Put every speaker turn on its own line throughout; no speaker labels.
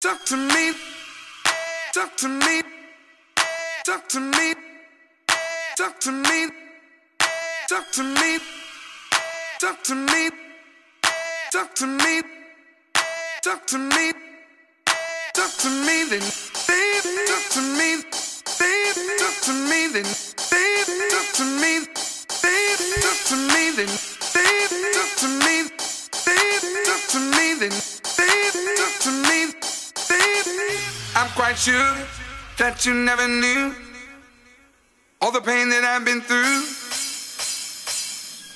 Talk to me. Talk to me. Talk to me. Talk to me. Talk to me. Talk to me. Talk to me. Talk to me. Talk to me then. Talk to me. Baby, talk to me then. Talk to me. Baby, talk to me then. Talk to me. Baby, talk to me then. Talk to me. Baby, I'm quite sure that you never knew all the pain that I've been through.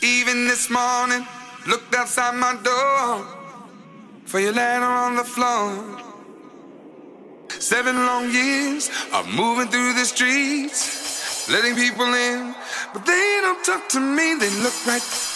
Even this morning, looked outside my door for your letter on the floor. Seven long years of moving through the streets, letting people in, but they don't talk to me. They look right